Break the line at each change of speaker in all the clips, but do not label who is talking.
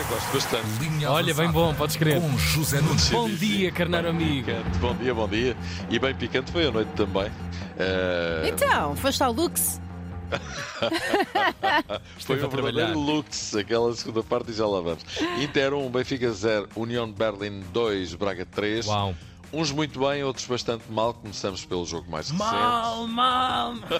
Olha, gosto bastante.
Linha
Olha, bem bom, podes crer.
Com José Nunes.
Bom dia, carneiro
Bem
amigo.
Picante. Bom dia, bom dia. E bem picante foi a noite também. Eh,
Então, foste ao Lux?
foi um verdadeiro
trabalhar.
Lux, aquela segunda parte e já lá vamos. Inter 1, Benfica 0, União de Berlim 2, Braga 3.
Uau.
Uns muito bem, outros bastante mal. Começamos pelo jogo mais recente.
Mal, mal.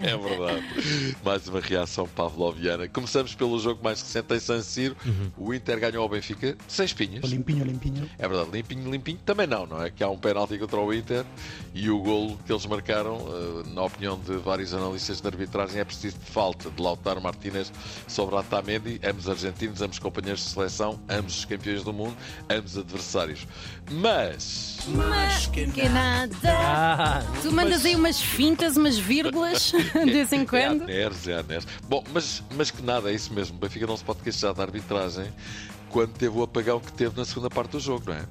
É verdade. Mais uma reação pavloviana. Começamos pelo jogo mais recente em San Siro.
Uhum.
O Inter ganhou ao Benfica sem espinhas.
Limpinho, limpinho.
É verdade, limpinho, limpinho. Também não, não é? Que há um penalti contra o Inter e o golo que eles marcaram, eh, na opinião de vários analistas de arbitragem, é preciso de falta de Lautaro Martínez sobre Atamendi, ambos argentinos, ambos companheiros de seleção, ambos os campeões do mundo, ambos adversários. Mas.
Mas que nada.
Ah,
Tu mandas aí umas fintas, umas vírgulas, de vez em
É
quando.
a Neres, é a Neres. Bom, mas, mas que nada, é isso mesmo. O Benfica não se pode queixar da arbitragem quando teve o apagão que teve na segunda parte do jogo, não é?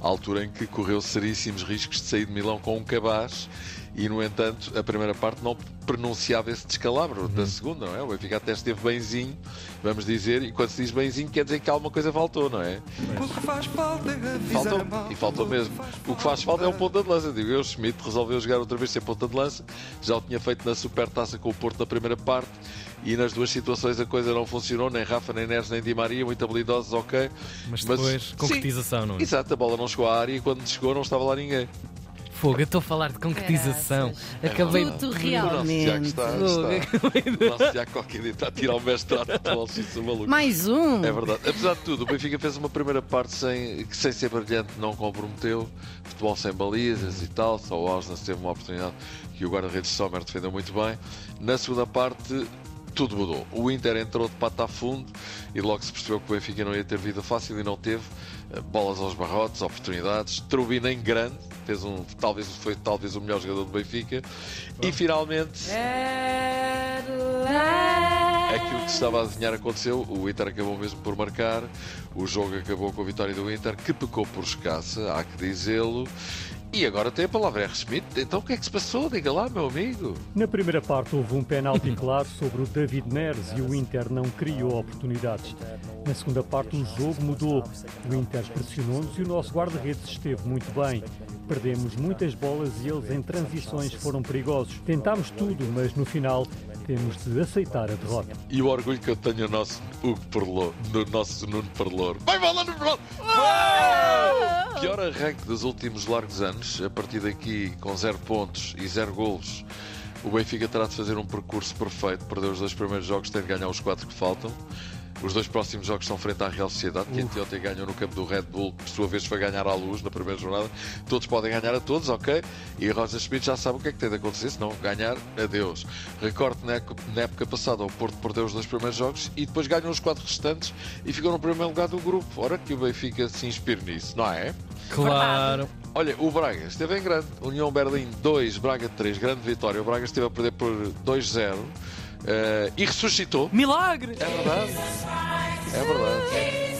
A altura em que correu seríssimos riscos de sair de Milão com um cabaz e, no entanto, a primeira parte não pronunciava esse descalabro da segunda, não é? O Benfica até esteve benzinho, vamos dizer, e quando se diz benzinho quer dizer que alguma coisa faltou, não é? Faltou, e faltou mesmo. O que faz falta é um ponta de lança. Digo eu, Schmidt resolveu jogar outra vez sem ponta de lança. Já o tinha feito na supertaça com o Porto na primeira parte. E nas duas situações a coisa não funcionou. Nem Rafa, nem Neres, nem Di Maria. Muito habilidosos, ok.
mas depois,
Sim,
concretização, não é?
Exato, a bola não chegou à área e quando chegou não estava lá ninguém.
Fogo, eu estou a falar de concretização.
Caraças.
Acabei
O nosso
realmente.
Tiago está, está. O nosso Tiago qualquer dia está a tirar o mestrado de futebol, isso é maluco.
Mais um.
É verdade. Apesar de tudo, o Benfica fez uma primeira parte sem, que, sem ser brilhante, não comprometeu. Futebol sem balizas e tal. Só o Osnas teve uma oportunidade que o guarda-redes Sommer defendeu muito bem. Na segunda parte, tudo mudou. O Inter entrou de pata a fundo e logo se percebeu que o Benfica não ia ter vida fácil e não teve. Eh, Bolas aos barrotes, oportunidades. Trubina em grande. Fez um, talvez, foi talvez o melhor jogador do Benfica. E finalmente. Aquilo que se estava a adivinhar aconteceu, o Inter acabou mesmo por marcar, o jogo acabou com a vitória do Inter, que pecou por escassa, há que dizê-lo. E agora tem a palavra R. Schmidt. Então o que é que se passou? Diga lá, meu amigo.
Na primeira parte houve um penalti claro sobre o David Neres e o Inter não criou oportunidades. Na segunda parte o jogo mudou. O Inter pressionou-nos e o nosso guarda-redes esteve muito bem. Perdemos muitas bolas e eles em transições foram perigosos. Tentámos tudo, mas no final temos de aceitar a derrota.
E o orgulho que eu tenho no nosso Hugo Perlor, no nosso Nuno Perlor. Vai bola no Perlor! Pior arranque dos últimos largos anos, a partir daqui com zero pontos e zero golos. O Benfica terá de fazer um percurso perfeito, perder os dois primeiros jogos, tem de ganhar os quatro que faltam. Os dois próximos jogos são frente à Real Sociedade, que anteontem ganhou no campo do Red Bull, que por sua vez foi ganhar à luz na primeira jornada. Todos podem ganhar a todos, ok? E Roger Schmidt já sabe o que é que tem de acontecer, se não ganhar, adeus. Na época, na época passada, o Porto perdeu os dois primeiros jogos e depois ganhou os quatro restantes e ficou no primeiro lugar do grupo. Ora que o Benfica se inspire nisso, não é?
Claro.
Olha, o Braga esteve em grande. União Berlim 2, Braga 3, grande vitória. O Braga esteve a perder por 2-0 eh, e ressuscitou.
Milagre!
É verdade. É verdade.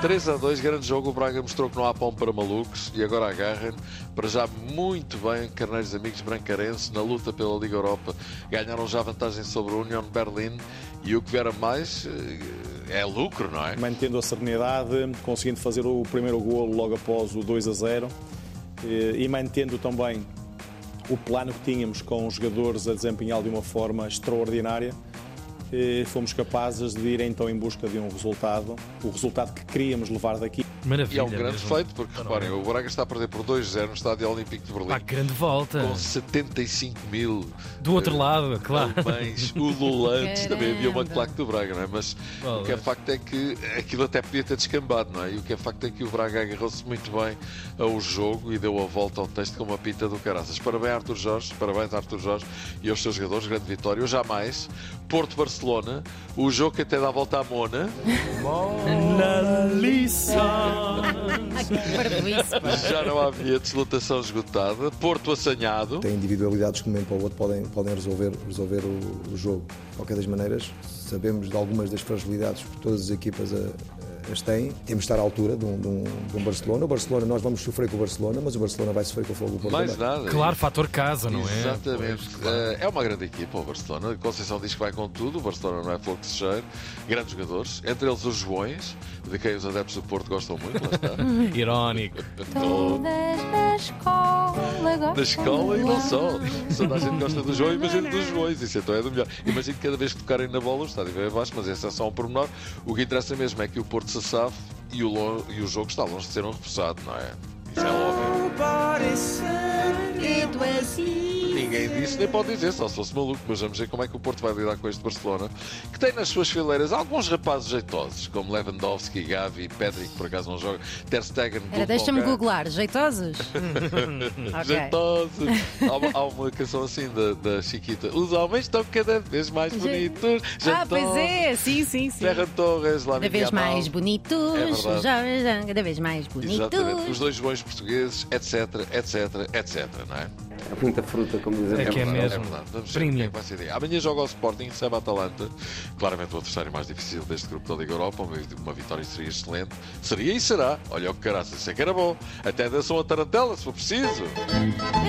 3 a 2, grande jogo. O Braga mostrou que não há pão para malucos e agora agarram para já muito bem, carneiros amigos brancarenses, na luta pela Liga Europa. Ganharam já vantagem sobre a União de Berlim e o que vier a mais eh, é lucro, não é?
mantendo a serenidade, conseguindo fazer o primeiro golo logo após o 2 a 0 eh, e mantendo também o plano que tínhamos com os jogadores a desempenhar de uma forma extraordinária. eh, Fomos capazes de ir então em busca de um resultado, o resultado que queríamos levar daqui.
Maravilha.
E é um grande
mesmo.
feito, porque reparem, o Braga está a perder por 2-0 no Estádio Olímpico de Berlim.
Pá, grande volta.
com 75 mil
Do outro
eh,
lado, claro.
alemães, ululantes, também havia uma claque do Braga, não é? Mas o que é facto é que aquilo até podia ter descambado, não é? E o que é facto é que o Braga agarrou-se muito bem ao jogo e deu a volta ao texto com uma pita do caraças. Parabéns, Arthur Jorge, parabéns, Arthur Jorge e aos seus jogadores, grande vitória. Eu jamais, Porto-Barcelona, o jogo que até dá a volta à Mona,
Na lição.
Já não há bilhetes, lotação esgotada, Porto assanhado.
Tem individualidades que de um momento para o outro podem, podem resolver, resolver o, o jogo. De qualquer das maneiras, sabemos de algumas das fragilidades que todas as equipas a- as têm. Temos de estar à altura de um, de um- de um Barcelona. O Barcelona, nós vamos sofrer com o Barcelona, mas o Barcelona vai sofrer com o Fogo do Porto
Mais
também.
nada.
Claro, fator casa, não é?
Exatamente. Eh, É uma grande equipa, o Barcelona. Conceição diz que vai com tudo. O Barcelona não é flor que se cheire. Grandes jogadores. Entre eles os Joões, de quem os adeptos do Porto gostam muito. Lá está.
Irónico.
Todas na escola gostam
Da escola e não
de
só. Toda a gente gosta do João, imagina dos Joões. Isso então é do melhor. Imagino que cada vez que tocarem na bola o estádio vai abaixo, mas esse é só um pormenor. O que interessa mesmo é que o Porto sabe e o, e o jogo está longe de ser um reforçado, não é? Isso é óbvio. Ninguém disse, nem pode dizer, só se fosse maluco, mas vamos ver como é que o Porto vai lidar com este Barcelona, que tem nas suas fileiras alguns rapazes jeitosos, como Lewandowski, Gavi, Pedri, que por acaso não joga, Ter Stegen,
Era, deixa-me googlar. Jeitosos? ok.
Jeitosos. Há, uma, há uma canção assim da, da Chiquita. Os homens estão cada vez mais bonitos.
Ah, pois
jeitosos.
é. Sim, sim, sim.
Ferran Torres, lá
Cada vez mais bonitos.
É verdade.
jovens, cada vez mais
Exatamente. Os
bonitos.
dois bons portugueses, etc, etc, etc, não é?
É muita fruta, como dizem.
É que é
verdade,
mesmo.
É verdade. Vamos ver
Premium.
o que é vai ser. Amanhã joga o Sporting, recebe a Atalanta. Claramente o adversário mais difícil deste grupo da Liga Europa. Uma, uma vitória seria excelente. Seria e será. Olha o que caraças, isso é que era bom. Até dançam a tarantela, se for preciso.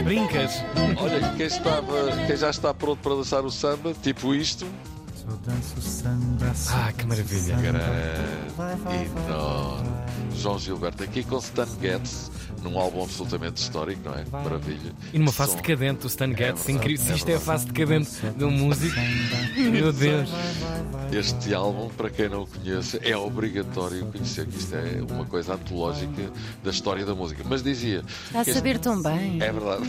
Brincas.
Olha, quem, estava, quem já está pronto para dançar o samba, tipo isto.
Ah, que maravilha.
Grande, enorme. João Gilberto aqui com Stan Getz, num álbum absolutamente histórico, não é? Maravilha.
E numa fase decadente, o Stan Getz,
verdade,
incrível. Se
é
isto é a fase decadente de um músico, meu Deus.
Este álbum, para quem não o conhece, é obrigatório conhecer, que isto é uma coisa antológica da história da música. Mas dizia.
Está a
que este-
saber tão bem.
É verdade.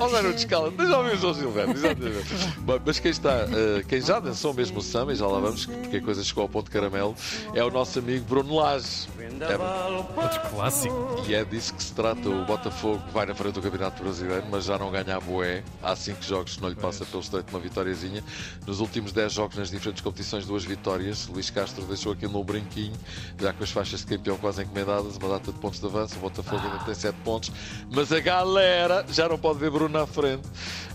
Ó Zé de Escala, mas já ouviu o Gilberto, exatamente. Bom, Mas quem está, eh, quem já dançou mesmo o samba, e já lá vamos, porque a coisa chegou ao ponto de caramelo, é o nosso amigo Bruno Lage. É,
Outro clássico.
e é disso que se trata. O Botafogo vai na frente do Campeonato Brasileiro, mas já não ganha a boé. Há cinco jogos que não lhe passa pelo estreito uma vitóriazinha. Nos últimos 10 jogos nas diferentes competições, duas vitórias. Luís Castro deixou aquilo no brinquinho, já com as faixas de campeão quase encomendadas, uma data de pontos de avanço. O Botafogo ainda tem 7 pontos, mas a galera já não pode ver Bruno na frente.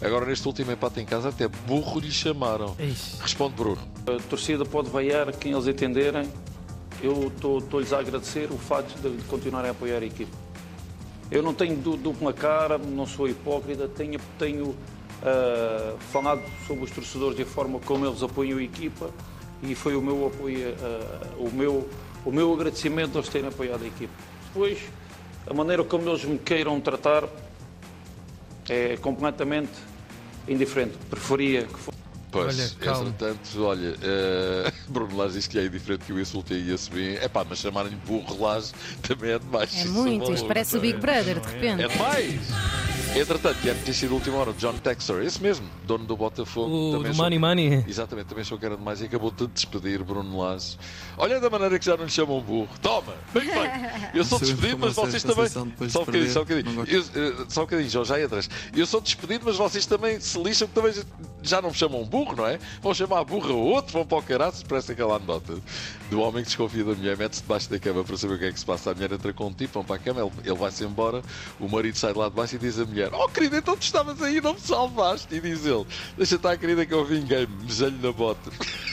Agora, neste último empate em casa, até burro lhe chamaram.
Ixi.
Responde Bruno.
A torcida pode vaiar quem eles entenderem. Eu estou-lhes a agradecer o facto de, de continuarem a apoiar a equipe. Eu não tenho du- dupla cara, não sou hipócrita, tenho, tenho ah, falado sobre os torcedores e a forma como eles apoiam a equipa e foi o meu apoio, ah, o, meu, o meu agradecimento a eles terem apoiado a equipa. Depois, a maneira como eles me queiram tratar é completamente indiferente. Preferia que fosse.
Pois,
Olha, calma.
entretanto, olha, eh, Bruno Lage disse que é indiferente que eu insultei e ia subir. É pá, mas chamarem-lhe burro Lage também é demais.
É muito.
maluco,
Isto parece o
é?
Big Brother, de repente.
É demais! Entretanto, tinha notícia de última hora, John Textor, esse mesmo, dono do Botafogo.
O
também
do Money Money.
Exatamente, também achou que era demais e acabou de despedir Bruno Lage. Olha da maneira que já não lhe chamam burro. Toma! Bem feito! Eu sou despedido, mas
é
vocês também. Só um bocadinho, só um bocadinho. Eh, só um bocadinho, João, já entras. Eu sou despedido, mas vocês também se lixam, que também já não me chamam burro, não é? Vão chamar burra a outro, vão para o caraças, parece aquela anedota do homem que desconfia da mulher, mete-se debaixo da cama para saber o que é que se passa. A mulher entra com um tipo, vão para a cama, ele, ele vai-se embora, o marido sai de lá de baixo e diz à mulher: Oh querida, então tu estavas aí não me salvaste. E diz ele: Deixa estar, querida, que eu vinguei-me, mejei-lhe na bota.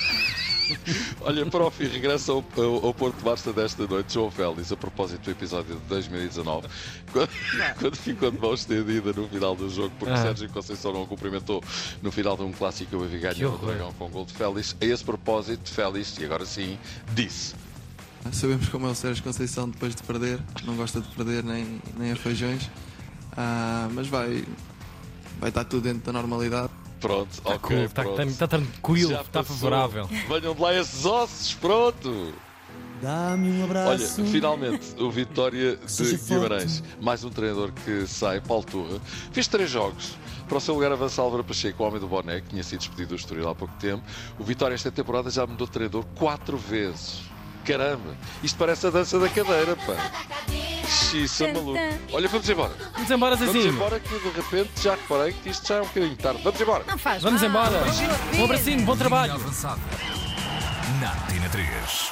Olha, prof, e regressa ao, ao, ao Porto Basta desta noite, João Félix, a propósito do episódio de 2019, quando, quando ficou de mão estendida no final do jogo, porque
Ah.
Sérgio Conceição não o cumprimentou no final de um clássico o
Que
ganhou o. Dragão com gol de Félix. A esse propósito, Félix, e agora sim, disse.
Sabemos como é o Sérgio Conceição depois de perder, não gosta de perder nem, nem a feijões, Ah, mas vai, vai estar tudo dentro da normalidade.
Pronto,
Está
ok,
cool, está,
pronto.
está tranquilo,
Já
está
passou.
favorável.
Venham de lá esses ossos, pronto! Olha, finalmente, o Vitória de Guimarães. Mais um treinador que sai, Paulo Turra. Fez três jogos. Para o seu lugar avança Álvaro Pacheco, o homem do boné, que tinha sido despedido do Estoril há pouco tempo. O Vitória esta temporada já mudou de treinador quatro vezes. Caramba, isto parece a dança da cadeira, pá. Xiça, maluco. Olha, vamos embora.
Vamos embora,
Vamos
Zezinho.
embora que de repente já reparei que isto já é um bocadinho tarde. Vamos embora.
Não faz
Vamos
mal.
embora. Um abracinho, bom trabalho.
Na Tina 3.